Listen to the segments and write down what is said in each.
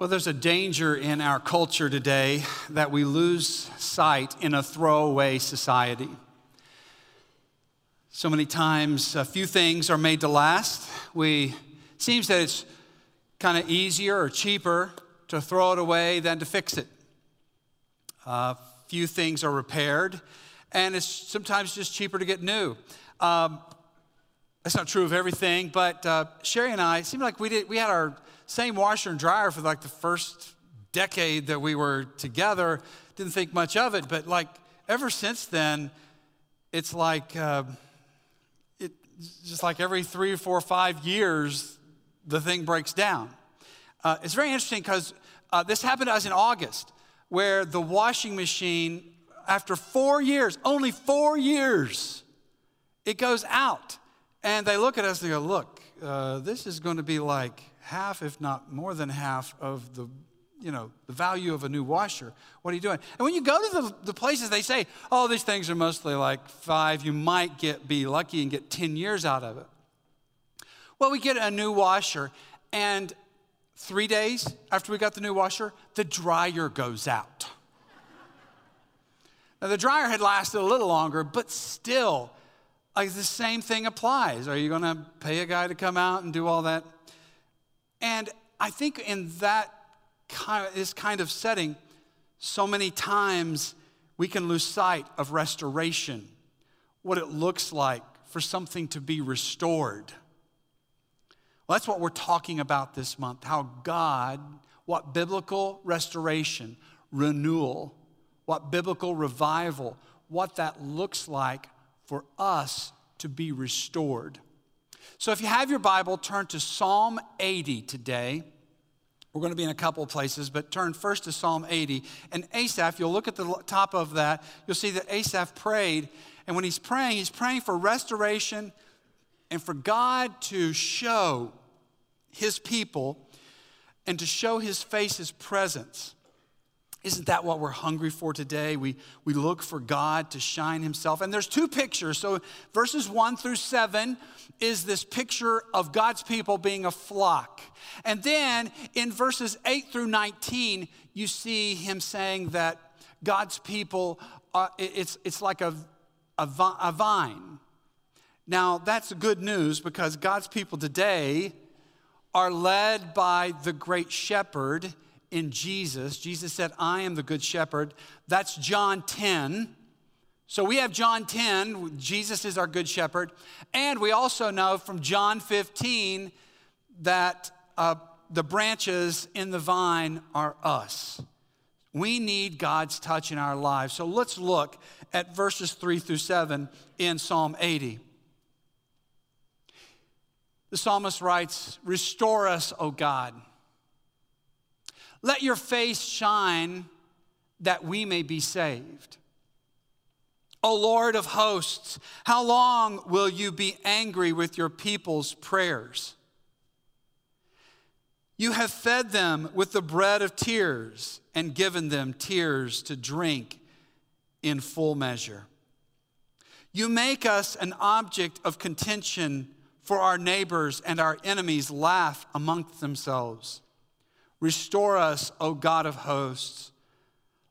Well, there's a danger in our culture today that we lose sight in a throwaway society. So many times, a few things are made to last. We seems that it's kind of easier or cheaper to throw it away than to fix it. A uh, few things are repaired, and it's sometimes just cheaper to get new. Um, that's not true of everything, but uh, Sherry and I seemed like we did. We had our same washer and dryer for like the first decade that we were together. Didn't think much of it, but like ever since then, it's like uh, it just like every three, four, five years, the thing breaks down. Uh, it's very interesting because uh, this happened to us in August, where the washing machine, after four years, only four years, it goes out. And they look at us and they go, Look, uh, this is going to be like half, if not more than half, of the you know, the value of a new washer. What are you doing? And when you go to the, the places, they say, oh, these things are mostly like five. You might get be lucky and get 10 years out of it. Well, we get a new washer, and three days after we got the new washer, the dryer goes out. now, the dryer had lasted a little longer, but still, like the same thing applies. Are you going to pay a guy to come out and do all that? And I think in that kind of, this kind of setting, so many times we can lose sight of restoration, what it looks like for something to be restored. Well, that's what we're talking about this month how God, what biblical restoration, renewal, what biblical revival, what that looks like for us to be restored. So if you have your Bible, turn to Psalm 80 today. We're going to be in a couple of places, but turn first to Psalm 80. And Asaph, you'll look at the top of that, you'll see that Asaph prayed. And when he's praying, he's praying for restoration and for God to show his people and to show his face, his presence. Isn't that what we're hungry for today? We, we look for God to shine Himself. And there's two pictures. So, verses one through seven is this picture of God's people being a flock. And then in verses eight through 19, you see Him saying that God's people, uh, are, it's, it's like a, a, a vine. Now, that's good news because God's people today are led by the great shepherd in Jesus. Jesus said, I am the good shepherd. That's John 10. So we have John 10, Jesus is our good shepherd. And we also know from John 15 that uh, the branches in the vine are us. We need God's touch in our lives. So let's look at verses 3 through 7 in Psalm 80. The psalmist writes, Restore us, O God let your face shine that we may be saved. O Lord of hosts, how long will you be angry with your people's prayers? You have fed them with the bread of tears and given them tears to drink in full measure. You make us an object of contention for our neighbors, and our enemies laugh amongst themselves. Restore us, O God of hosts.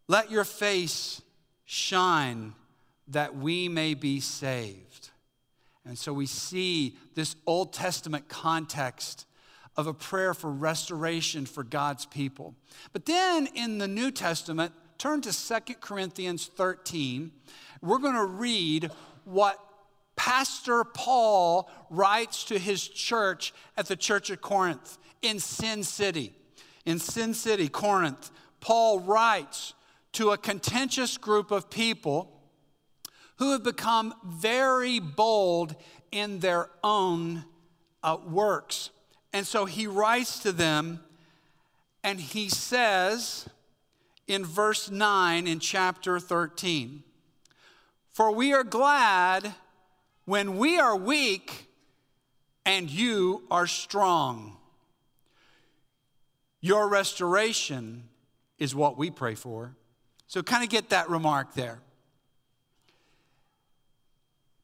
Let your face shine that we may be saved. And so we see this Old Testament context of a prayer for restoration for God's people. But then in the New Testament, turn to Second Corinthians 13. We're going to read what Pastor Paul writes to his church at the church of Corinth in Sin City in Sin City, Corinth, Paul writes to a contentious group of people who have become very bold in their own uh, works. And so he writes to them and he says in verse 9 in chapter 13 For we are glad when we are weak and you are strong. Your restoration is what we pray for. So, kind of get that remark there.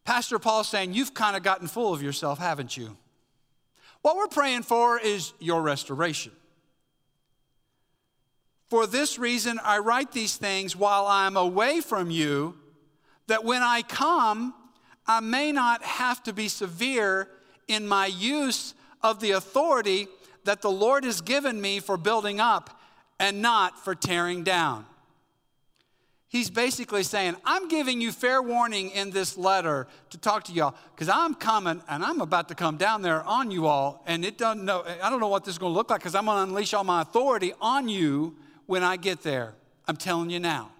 Pastor Paul saying, You've kind of gotten full of yourself, haven't you? What we're praying for is your restoration. For this reason, I write these things while I'm away from you, that when I come, I may not have to be severe in my use of the authority that the Lord has given me for building up and not for tearing down. He's basically saying, I'm giving you fair warning in this letter to talk to y'all because I'm coming and I'm about to come down there on you all. And it doesn't know, I don't know what this is going to look like because I'm going to unleash all my authority on you when I get there. I'm telling you now.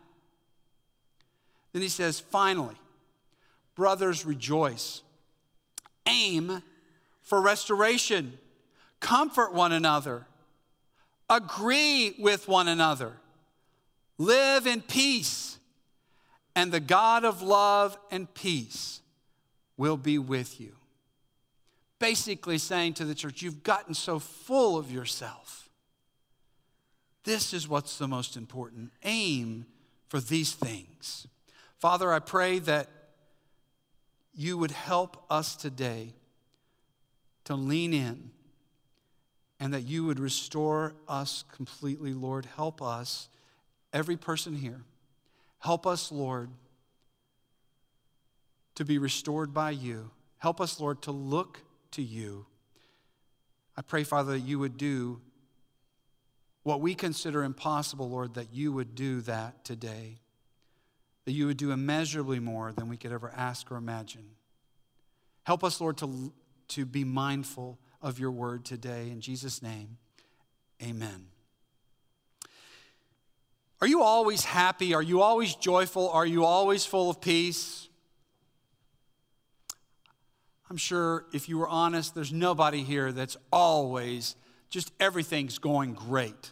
Then he says, finally, brothers, rejoice. Aim for restoration. Comfort one another. Agree with one another Live in peace, and the God of love and peace will be with you. Basically, saying to the church, you've gotten so full of yourself. This is what's the most important. Aim for these things. Father, I pray that you would help us today to lean in and that you would restore us completely, Lord. Help us every person here. Help us, Lord, to be restored by you. Help us, Lord, to look to you. I pray, Father, that you would do what we consider impossible, Lord, that you would do that today. That you would do immeasurably more than we could ever ask or imagine. Help us, Lord, to, to be mindful of your word today. In Jesus' name, amen. Are you always happy? Are you always joyful? Are you always full of peace? I'm sure if you were honest, there's nobody here that's always just everything's going great.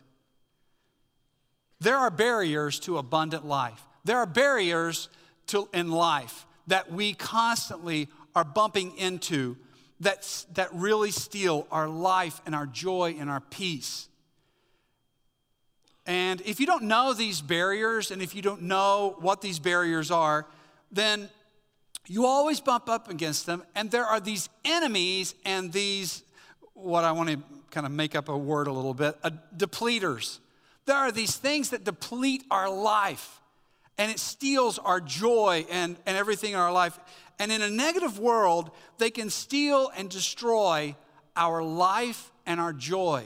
There are barriers to abundant life. There are barriers to, in life that we constantly are bumping into that, that really steal our life and our joy and our peace. And if you don't know these barriers and if you don't know what these barriers are, then you always bump up against them. And there are these enemies and these, what I want to kind of make up a word a little bit, uh, depleters. There are these things that deplete our life and it steals our joy and, and everything in our life. And in a negative world, they can steal and destroy our life and our joy.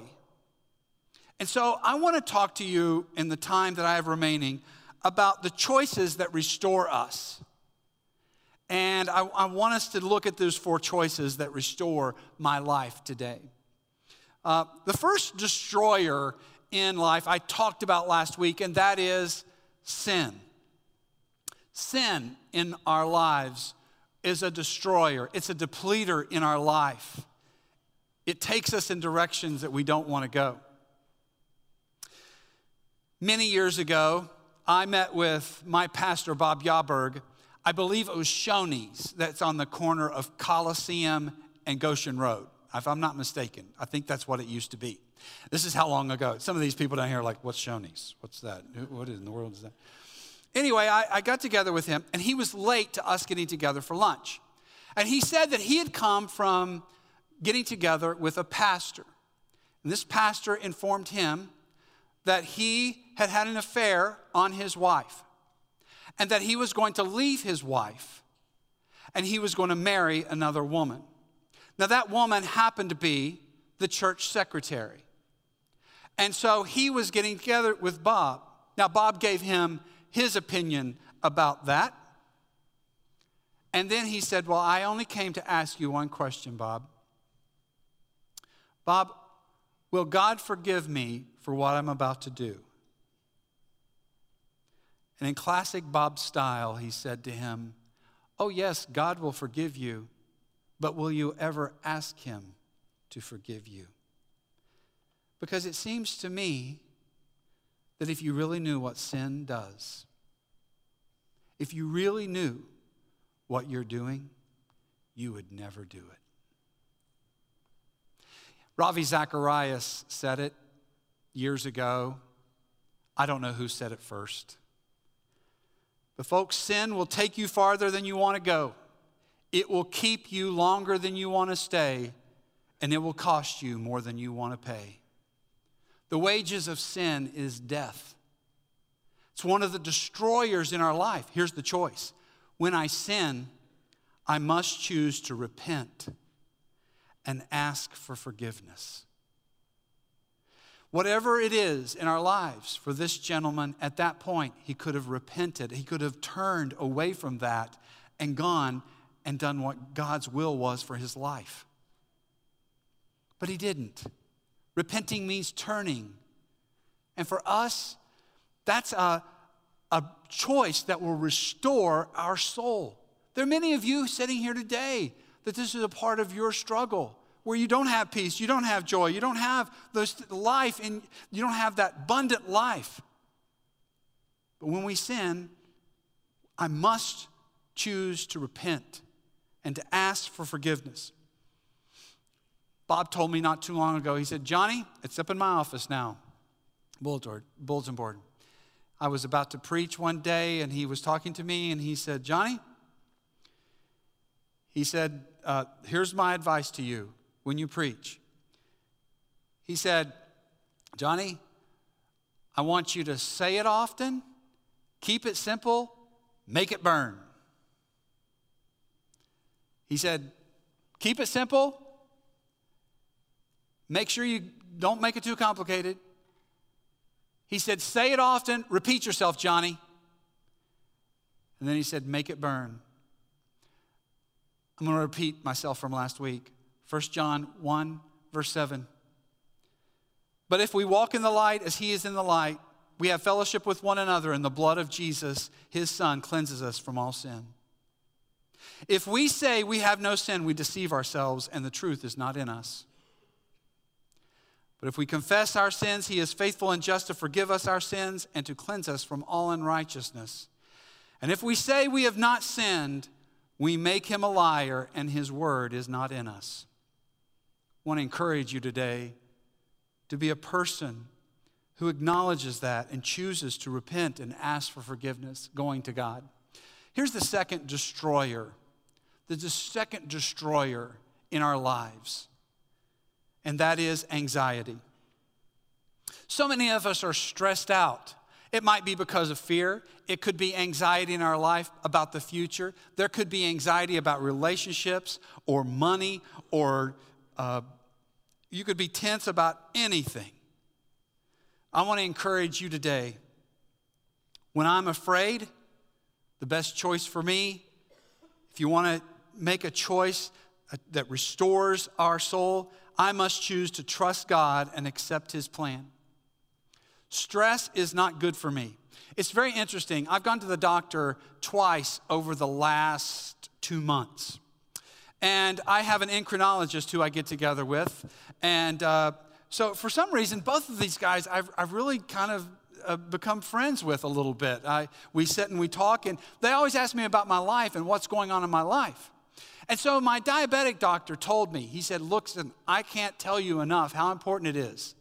And so I want to talk to you in the time that I have remaining about the choices that restore us. And I, I want us to look at those four choices that restore my life today. Uh, the first destroyer in life I talked about last week, and that is sin. Sin in our lives is a destroyer, it's a depleter in our life. It takes us in directions that we don't want to go. Many years ago, I met with my pastor, Bob Yaberg. I believe it was Shoney's that's on the corner of Coliseum and Goshen Road, if I'm not mistaken. I think that's what it used to be. This is how long ago. Some of these people down here are like, what's Shoney's? What's that? What in the world is that? Anyway, I, I got together with him, and he was late to us getting together for lunch. And he said that he had come from getting together with a pastor. And this pastor informed him that he had had an affair on his wife and that he was going to leave his wife and he was going to marry another woman. Now, that woman happened to be the church secretary. And so he was getting together with Bob. Now, Bob gave him his opinion about that. And then he said, Well, I only came to ask you one question, Bob. Bob, will God forgive me for what I'm about to do. And in classic Bob style, he said to him, Oh, yes, God will forgive you, but will you ever ask him to forgive you? Because it seems to me that if you really knew what sin does, if you really knew what you're doing, you would never do it. Ravi Zacharias said it years ago. I don't know who said it first. But, folks, sin will take you farther than you want to go. It will keep you longer than you want to stay, and it will cost you more than you want to pay. The wages of sin is death. It's one of the destroyers in our life. Here's the choice when I sin, I must choose to repent and ask for forgiveness. Whatever it is in our lives for this gentleman, at that point, he could have repented. He could have turned away from that and gone and done what God's will was for his life. But he didn't. Repenting means turning. And for us, that's a, a choice that will restore our soul. There are many of you sitting here today that this is a part of your struggle where you don't have peace, you don't have joy, you don't have those life, and you don't have that abundant life. But when we sin, I must choose to repent and to ask for forgiveness. Bob told me not too long ago, he said, Johnny, it's up in my office now, bulletin board. I was about to preach one day, and he was talking to me, and he said, Johnny, he said, uh, Here's my advice to you when you preach. He said, Johnny, I want you to say it often, keep it simple, make it burn. He said, Keep it simple, make sure you don't make it too complicated. He said, Say it often, repeat yourself, Johnny. And then he said, Make it burn. I'm going to repeat myself from last week. 1 John 1, verse 7. But if we walk in the light as he is in the light, we have fellowship with one another, and the blood of Jesus, his son, cleanses us from all sin. If we say we have no sin, we deceive ourselves, and the truth is not in us. But if we confess our sins, he is faithful and just to forgive us our sins and to cleanse us from all unrighteousness. And if we say we have not sinned, we make him a liar, and his word is not in us. I want to encourage you today to be a person who acknowledges that and chooses to repent and ask for forgiveness, going to God. Here's the second destroyer the second destroyer in our lives and that is anxiety. So many of us are stressed out. It might be because of fear. It could be anxiety in our life about the future. There could be anxiety about relationships or money, or uh, you could be tense about anything. I want to encourage you today. When I'm afraid, the best choice for me, if you want to make a choice that restores our soul, I must choose to trust God and accept His plan. Stress is not good for me. It's very interesting. I've gone to the doctor twice over the last two months. And I have an endocrinologist who I get together with. And uh, so, for some reason, both of these guys I've, I've really kind of uh, become friends with a little bit. I, we sit and we talk, and they always ask me about my life and what's going on in my life. And so my diabetic doctor told me, he said, Look, I can't tell you enough how important it is.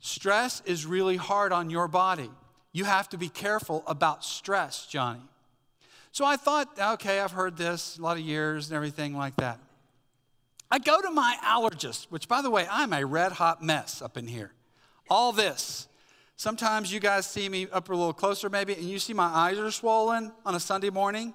Stress is really hard on your body. You have to be careful about stress, Johnny. So I thought, okay, I've heard this a lot of years and everything like that. I go to my allergist, which, by the way, I'm a red hot mess up in here. All this. Sometimes you guys see me up a little closer, maybe, and you see my eyes are swollen on a Sunday morning.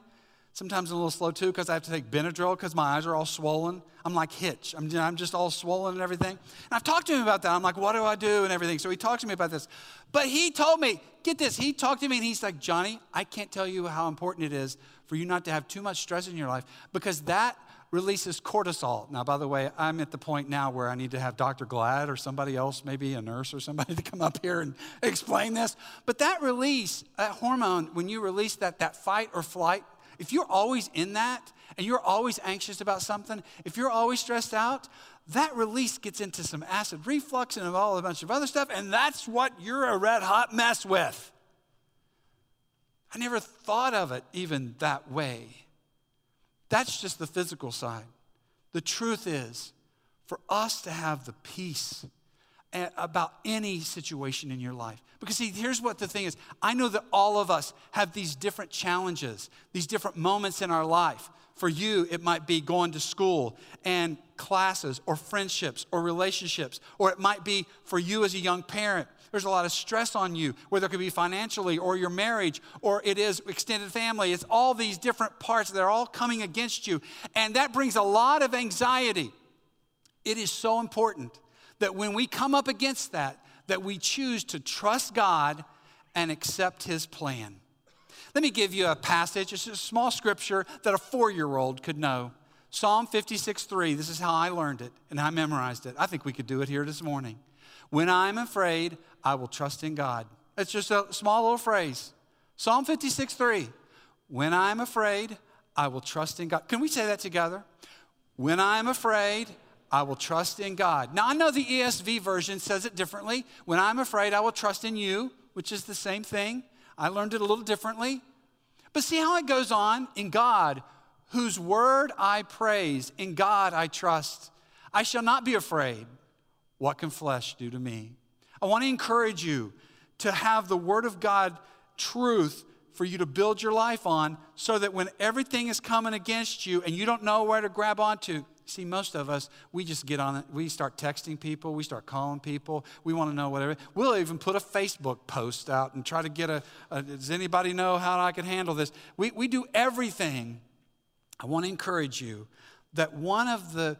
Sometimes I'm a little slow too because I have to take Benadryl because my eyes are all swollen. I'm like Hitch. I'm, I'm just all swollen and everything. And I've talked to him about that. I'm like, what do I do and everything. So he talked to me about this. But he told me, get this, he talked to me and he's like, Johnny, I can't tell you how important it is for you not to have too much stress in your life because that releases cortisol. Now, by the way, I'm at the point now where I need to have Dr. Glad or somebody else, maybe a nurse or somebody, to come up here and explain this. But that release, that hormone, when you release that, that fight or flight if you're always in that and you're always anxious about something, if you're always stressed out, that release gets into some acid reflux and all a bunch of other stuff, and that's what you're a red hot mess with. I never thought of it even that way. That's just the physical side. The truth is, for us to have the peace about any situation in your life. Because, see, here's what the thing is I know that all of us have these different challenges, these different moments in our life. For you, it might be going to school and classes or friendships or relationships, or it might be for you as a young parent. There's a lot of stress on you, whether it could be financially or your marriage or it is extended family. It's all these different parts that are all coming against you. And that brings a lot of anxiety. It is so important that when we come up against that, that we choose to trust God and accept his plan. Let me give you a passage. It's a small scripture that a four year old could know. Psalm 56 3. This is how I learned it and I memorized it. I think we could do it here this morning. When I'm afraid, I will trust in God. It's just a small little phrase. Psalm 56 3. When I'm afraid, I will trust in God. Can we say that together? When I'm afraid, I will trust in God. Now, I know the ESV version says it differently. When I'm afraid, I will trust in you, which is the same thing. I learned it a little differently. But see how it goes on? In God, whose word I praise, in God I trust. I shall not be afraid. What can flesh do to me? I want to encourage you to have the word of God truth for you to build your life on so that when everything is coming against you and you don't know where to grab onto, See, most of us, we just get on it. We start texting people. We start calling people. We want to know whatever. We'll even put a Facebook post out and try to get a, a does anybody know how I can handle this? We, we do everything. I want to encourage you that one of the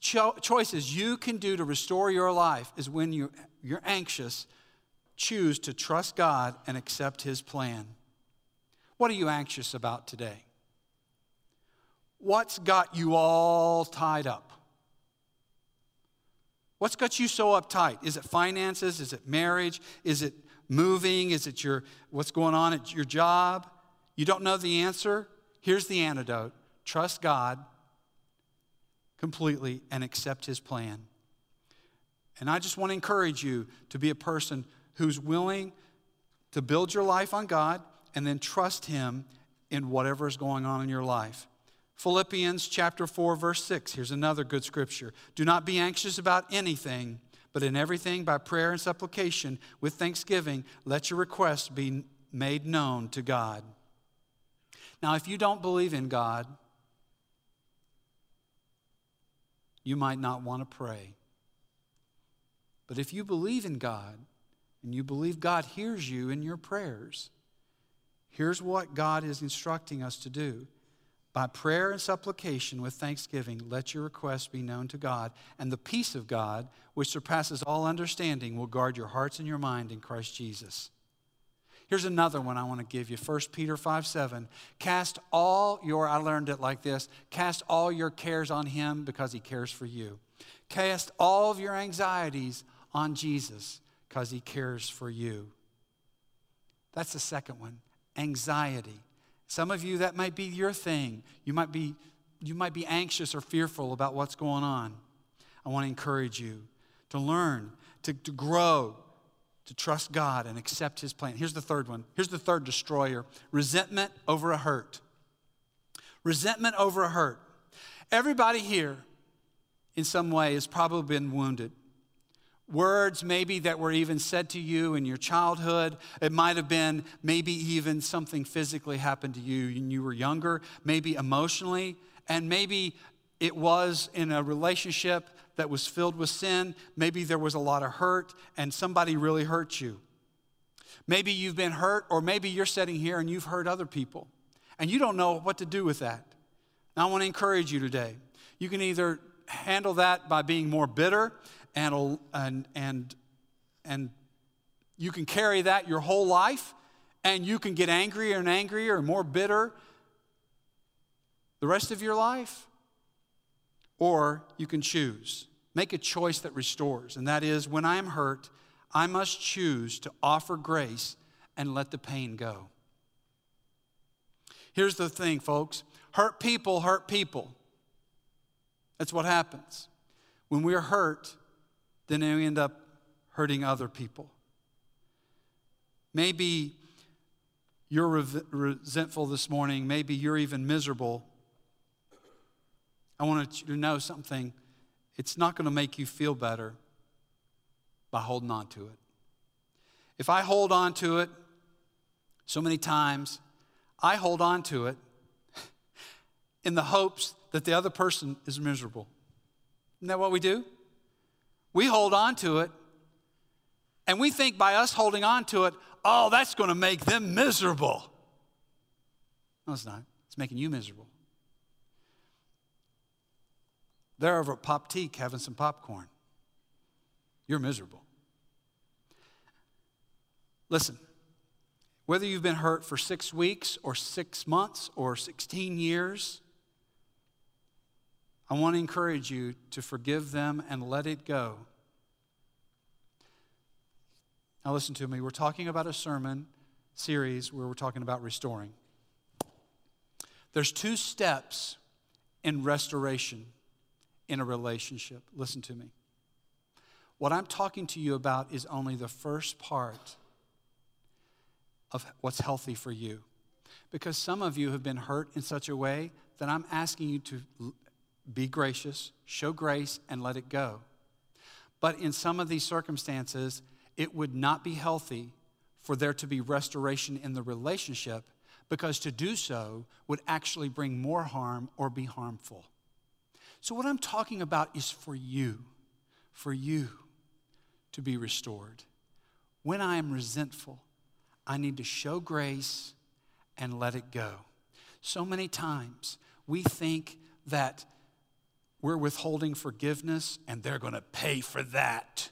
cho- choices you can do to restore your life is when you, you're anxious, choose to trust God and accept His plan. What are you anxious about today? What's got you all tied up? What's got you so uptight? Is it finances? Is it marriage? Is it moving? Is it your what's going on at your job? You don't know the answer? Here's the antidote. Trust God completely and accept his plan. And I just want to encourage you to be a person who's willing to build your life on God and then trust him in whatever is going on in your life. Philippians chapter 4 verse 6. Here's another good scripture. Do not be anxious about anything, but in everything by prayer and supplication with thanksgiving let your requests be made known to God. Now, if you don't believe in God, you might not want to pray. But if you believe in God and you believe God hears you in your prayers, here's what God is instructing us to do. By prayer and supplication with thanksgiving, let your requests be known to God, and the peace of God, which surpasses all understanding, will guard your hearts and your mind in Christ Jesus. Here's another one I want to give you 1 Peter 5 7. Cast all your, I learned it like this cast all your cares on him because he cares for you. Cast all of your anxieties on Jesus because he cares for you. That's the second one anxiety. Some of you, that might be your thing. You might be, you might be anxious or fearful about what's going on. I want to encourage you to learn, to, to grow, to trust God and accept His plan. Here's the third one. Here's the third destroyer resentment over a hurt. Resentment over a hurt. Everybody here, in some way, has probably been wounded words maybe that were even said to you in your childhood. It might have been maybe even something physically happened to you when you were younger, maybe emotionally, and maybe it was in a relationship that was filled with sin. Maybe there was a lot of hurt and somebody really hurt you. Maybe you've been hurt, or maybe you're sitting here and you've hurt other people and you don't know what to do with that. I want to encourage you today. You can either handle that by being more bitter and, and, and, and you can carry that your whole life, and you can get angrier and angrier and more bitter the rest of your life. Or you can choose. Make a choice that restores, and that is when I am hurt, I must choose to offer grace and let the pain go. Here's the thing, folks hurt people hurt people. That's what happens. When we're hurt, then we end up hurting other people. Maybe you're resentful this morning. Maybe you're even miserable. I want you to know something. It's not going to make you feel better. by holding on to it. If I hold on to it so many times, I hold on to it in the hopes that the other person is miserable. Isn't that what we do? We hold on to it, and we think by us holding on to it, oh, that's going to make them miserable. No, it's not. It's making you miserable. They're over at Poptique having some popcorn. You're miserable. Listen, whether you've been hurt for six weeks or six months or 16 years, I want to encourage you to forgive them and let it go. Now, listen to me. We're talking about a sermon series where we're talking about restoring. There's two steps in restoration in a relationship. Listen to me. What I'm talking to you about is only the first part of what's healthy for you. Because some of you have been hurt in such a way that I'm asking you to be gracious, show grace, and let it go. But in some of these circumstances, it would not be healthy for there to be restoration in the relationship because to do so would actually bring more harm or be harmful. So, what I'm talking about is for you, for you to be restored. When I am resentful, I need to show grace and let it go. So many times we think that we're withholding forgiveness and they're going to pay for that.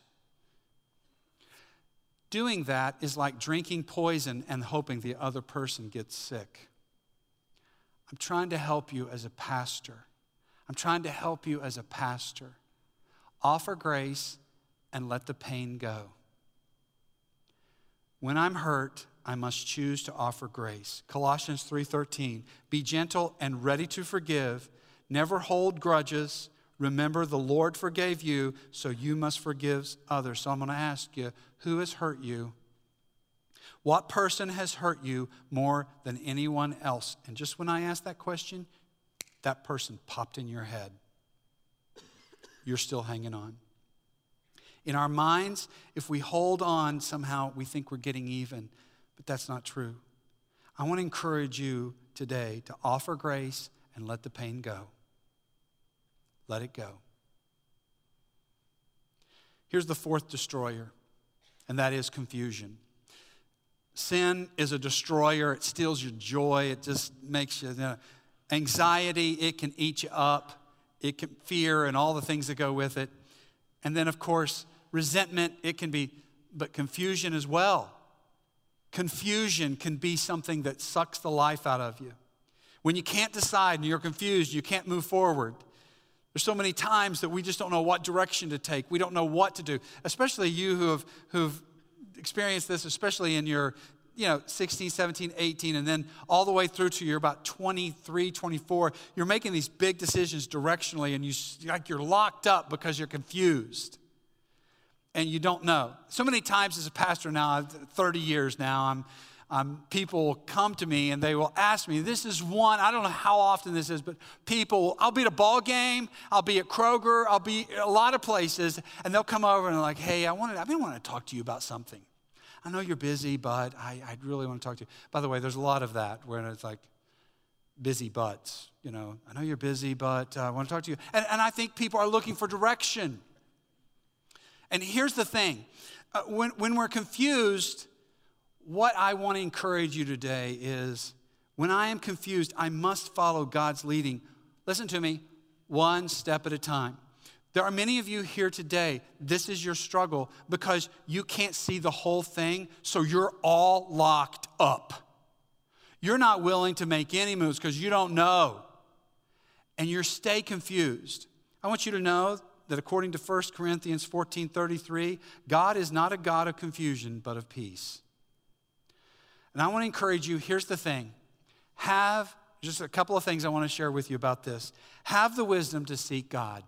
Doing that is like drinking poison and hoping the other person gets sick. I'm trying to help you as a pastor. I'm trying to help you as a pastor. Offer grace and let the pain go. When I'm hurt, I must choose to offer grace. Colossians 3:13. Be gentle and ready to forgive. Never hold grudges. Remember the Lord forgave you, so you must forgive others. So I'm going to ask you, who has hurt you? What person has hurt you more than anyone else? And just when I asked that question, that person popped in your head. You're still hanging on. In our minds, if we hold on, somehow we think we're getting even, but that's not true. I want to encourage you today to offer grace and let the pain go. Let it go. Here's the fourth destroyer, and that is confusion. Sin is a destroyer. It steals your joy. It just makes you, you know, anxiety. It can eat you up. It can fear and all the things that go with it. And then, of course, resentment, it can be, but confusion as well. Confusion can be something that sucks the life out of you. When you can't decide and you're confused, you can't move forward. There's so many times that we just don't know what direction to take. We don't know what to do, especially you who have who've experienced this, especially in your you know 16 17 18 and then all the way through to you're about 23 24 you're making these big decisions directionally and you like you're locked up because you're confused and you don't know. So many times as a pastor now, 30 years now, I'm, I'm, people come to me and they will ask me, this is one, I don't know how often this is, but people, I'll be at a ball game, I'll be at Kroger, I'll be a lot of places, and they'll come over and like, hey, I wanted, I've been wanting to talk to you about something. I know you're busy, but I, I really want to talk to you. By the way, there's a lot of that where it's like busy butts, you know. I know you're busy, but uh, I want to talk to you. And, and I think people are looking for direction. And here's the thing uh, when, when we're confused, what I want to encourage you today is when I am confused, I must follow God's leading. Listen to me, one step at a time. There are many of you here today, this is your struggle because you can't see the whole thing, so you're all locked up. You're not willing to make any moves because you don't know. And you stay confused. I want you to know that according to 1 Corinthians 14 33, God is not a God of confusion, but of peace. And I want to encourage you here's the thing have just a couple of things I want to share with you about this. Have the wisdom to seek God.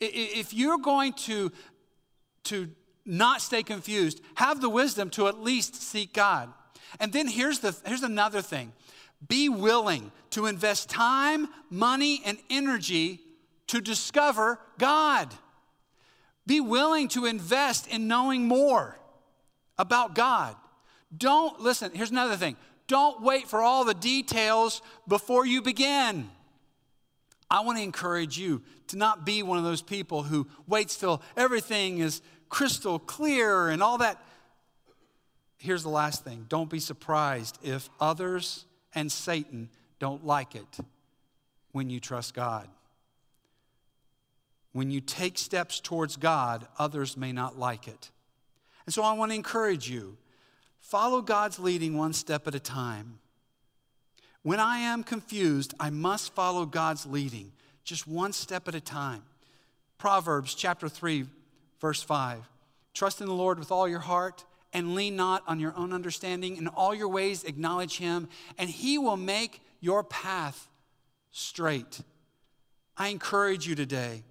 If you're going to, to not stay confused, have the wisdom to at least seek God. And then here's, the, here's another thing be willing to invest time, money, and energy to discover God. Be willing to invest in knowing more about God. Don't, listen, here's another thing. Don't wait for all the details before you begin. I want to encourage you to not be one of those people who waits till everything is crystal clear and all that. Here's the last thing don't be surprised if others and Satan don't like it when you trust God. When you take steps towards God, others may not like it. And so I want to encourage you follow God's leading one step at a time. When I am confused, I must follow God's leading, just one step at a time. Proverbs chapter 3, verse 5. Trust in the Lord with all your heart and lean not on your own understanding. In all your ways, acknowledge him, and he will make your path straight. I encourage you today.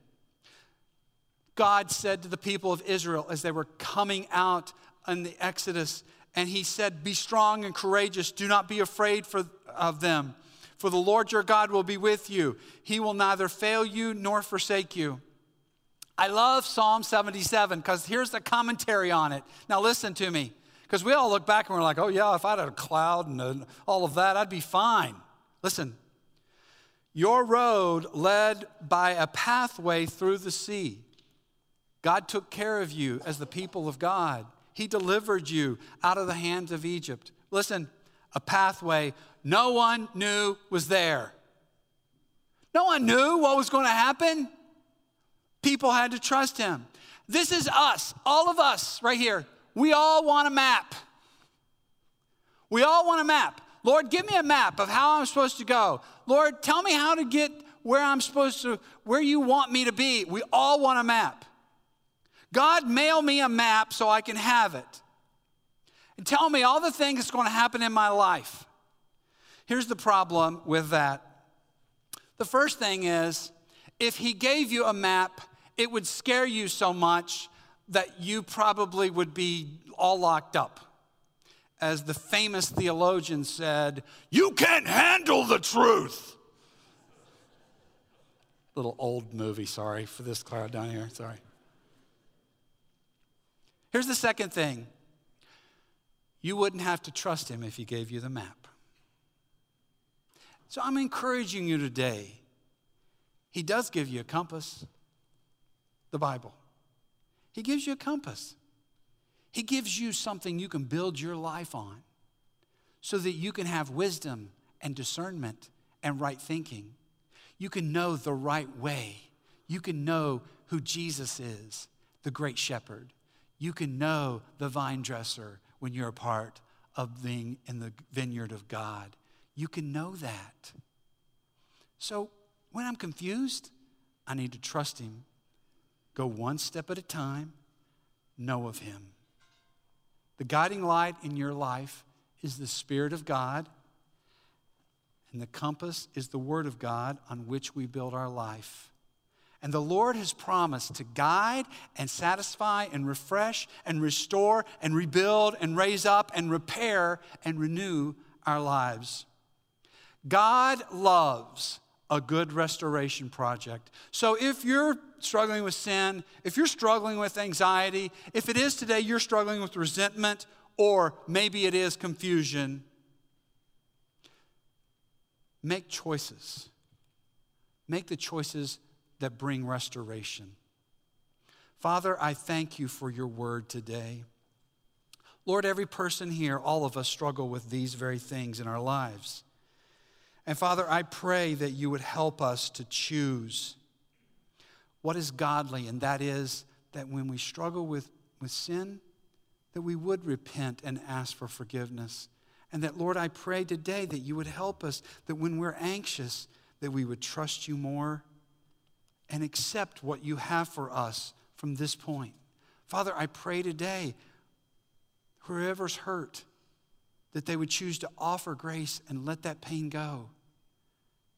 God said to the people of Israel as they were coming out in the Exodus, and He said, Be strong and courageous. Do not be afraid for, of them. For the Lord your God will be with you. He will neither fail you nor forsake you. I love Psalm 77 because here's the commentary on it. Now, listen to me, because we all look back and we're like, oh, yeah, if I had a cloud and uh, all of that, I'd be fine. Listen, your road led by a pathway through the sea. God took care of you as the people of God. He delivered you out of the hands of Egypt. Listen, a pathway no one knew was there. No one knew what was going to happen. People had to trust him. This is us, all of us right here. We all want a map. We all want a map. Lord, give me a map of how I'm supposed to go. Lord, tell me how to get where I'm supposed to, where you want me to be. We all want a map. God, mail me a map so I can have it. And tell me all the things that's going to happen in my life. Here's the problem with that. The first thing is, if He gave you a map, it would scare you so much that you probably would be all locked up as the famous theologian said, You can't handle the truth. Little old movie, sorry for this crowd down here, sorry. Here's the second thing you wouldn't have to trust him if he gave you the map. So I'm encouraging you today. He does give you a compass, the Bible. He gives you a compass. He gives you something you can build your life on so that you can have wisdom and discernment and right thinking. You can know the right way. You can know who Jesus is, the great shepherd. You can know the vine dresser when you're a part of being in the vineyard of God. You can know that. So when I'm confused, I need to trust Him. Go one step at a time, know of Him. The guiding light in your life is the Spirit of God, and the compass is the Word of God on which we build our life. And the Lord has promised to guide and satisfy and refresh and restore and rebuild and raise up and repair and renew our lives. God loves a good restoration project. So if you're struggling with sin, if you're struggling with anxiety, if it is today you're struggling with resentment, or maybe it is confusion, make choices. Make the choices that bring restoration. Father, I thank you for your word today. Lord, every person here, all of us struggle with these very things in our lives. And Father, I pray that you would help us to choose what is godly, and that is that when we struggle with, with sin, that we would repent and ask for forgiveness. And that, Lord, I pray today that you would help us, that when we're anxious, that we would trust you more and accept what you have for us from this point. Father, I pray today, whoever's hurt, that they would choose to offer grace and let that pain go.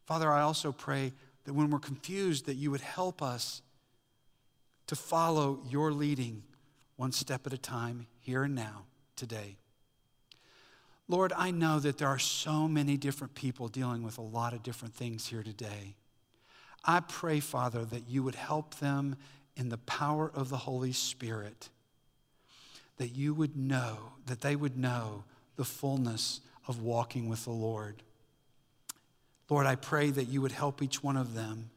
Father, I also pray that when we're confused, that you would help us to follow your leading one step at a time, here and now, today. Lord, I know that there are so many different people dealing with a lot of different things here today. I pray, Father, that you would help them in the power of the Holy Spirit, that you would know, that they would know the fullness of walking with the Lord. Lord, I pray that you would help each one of them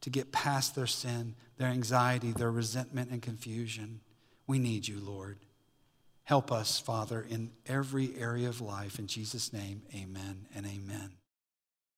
to get past their sin, their anxiety, their resentment, and confusion. We need you, Lord. Help us, Father, in every area of life. In Jesus' name, amen and amen.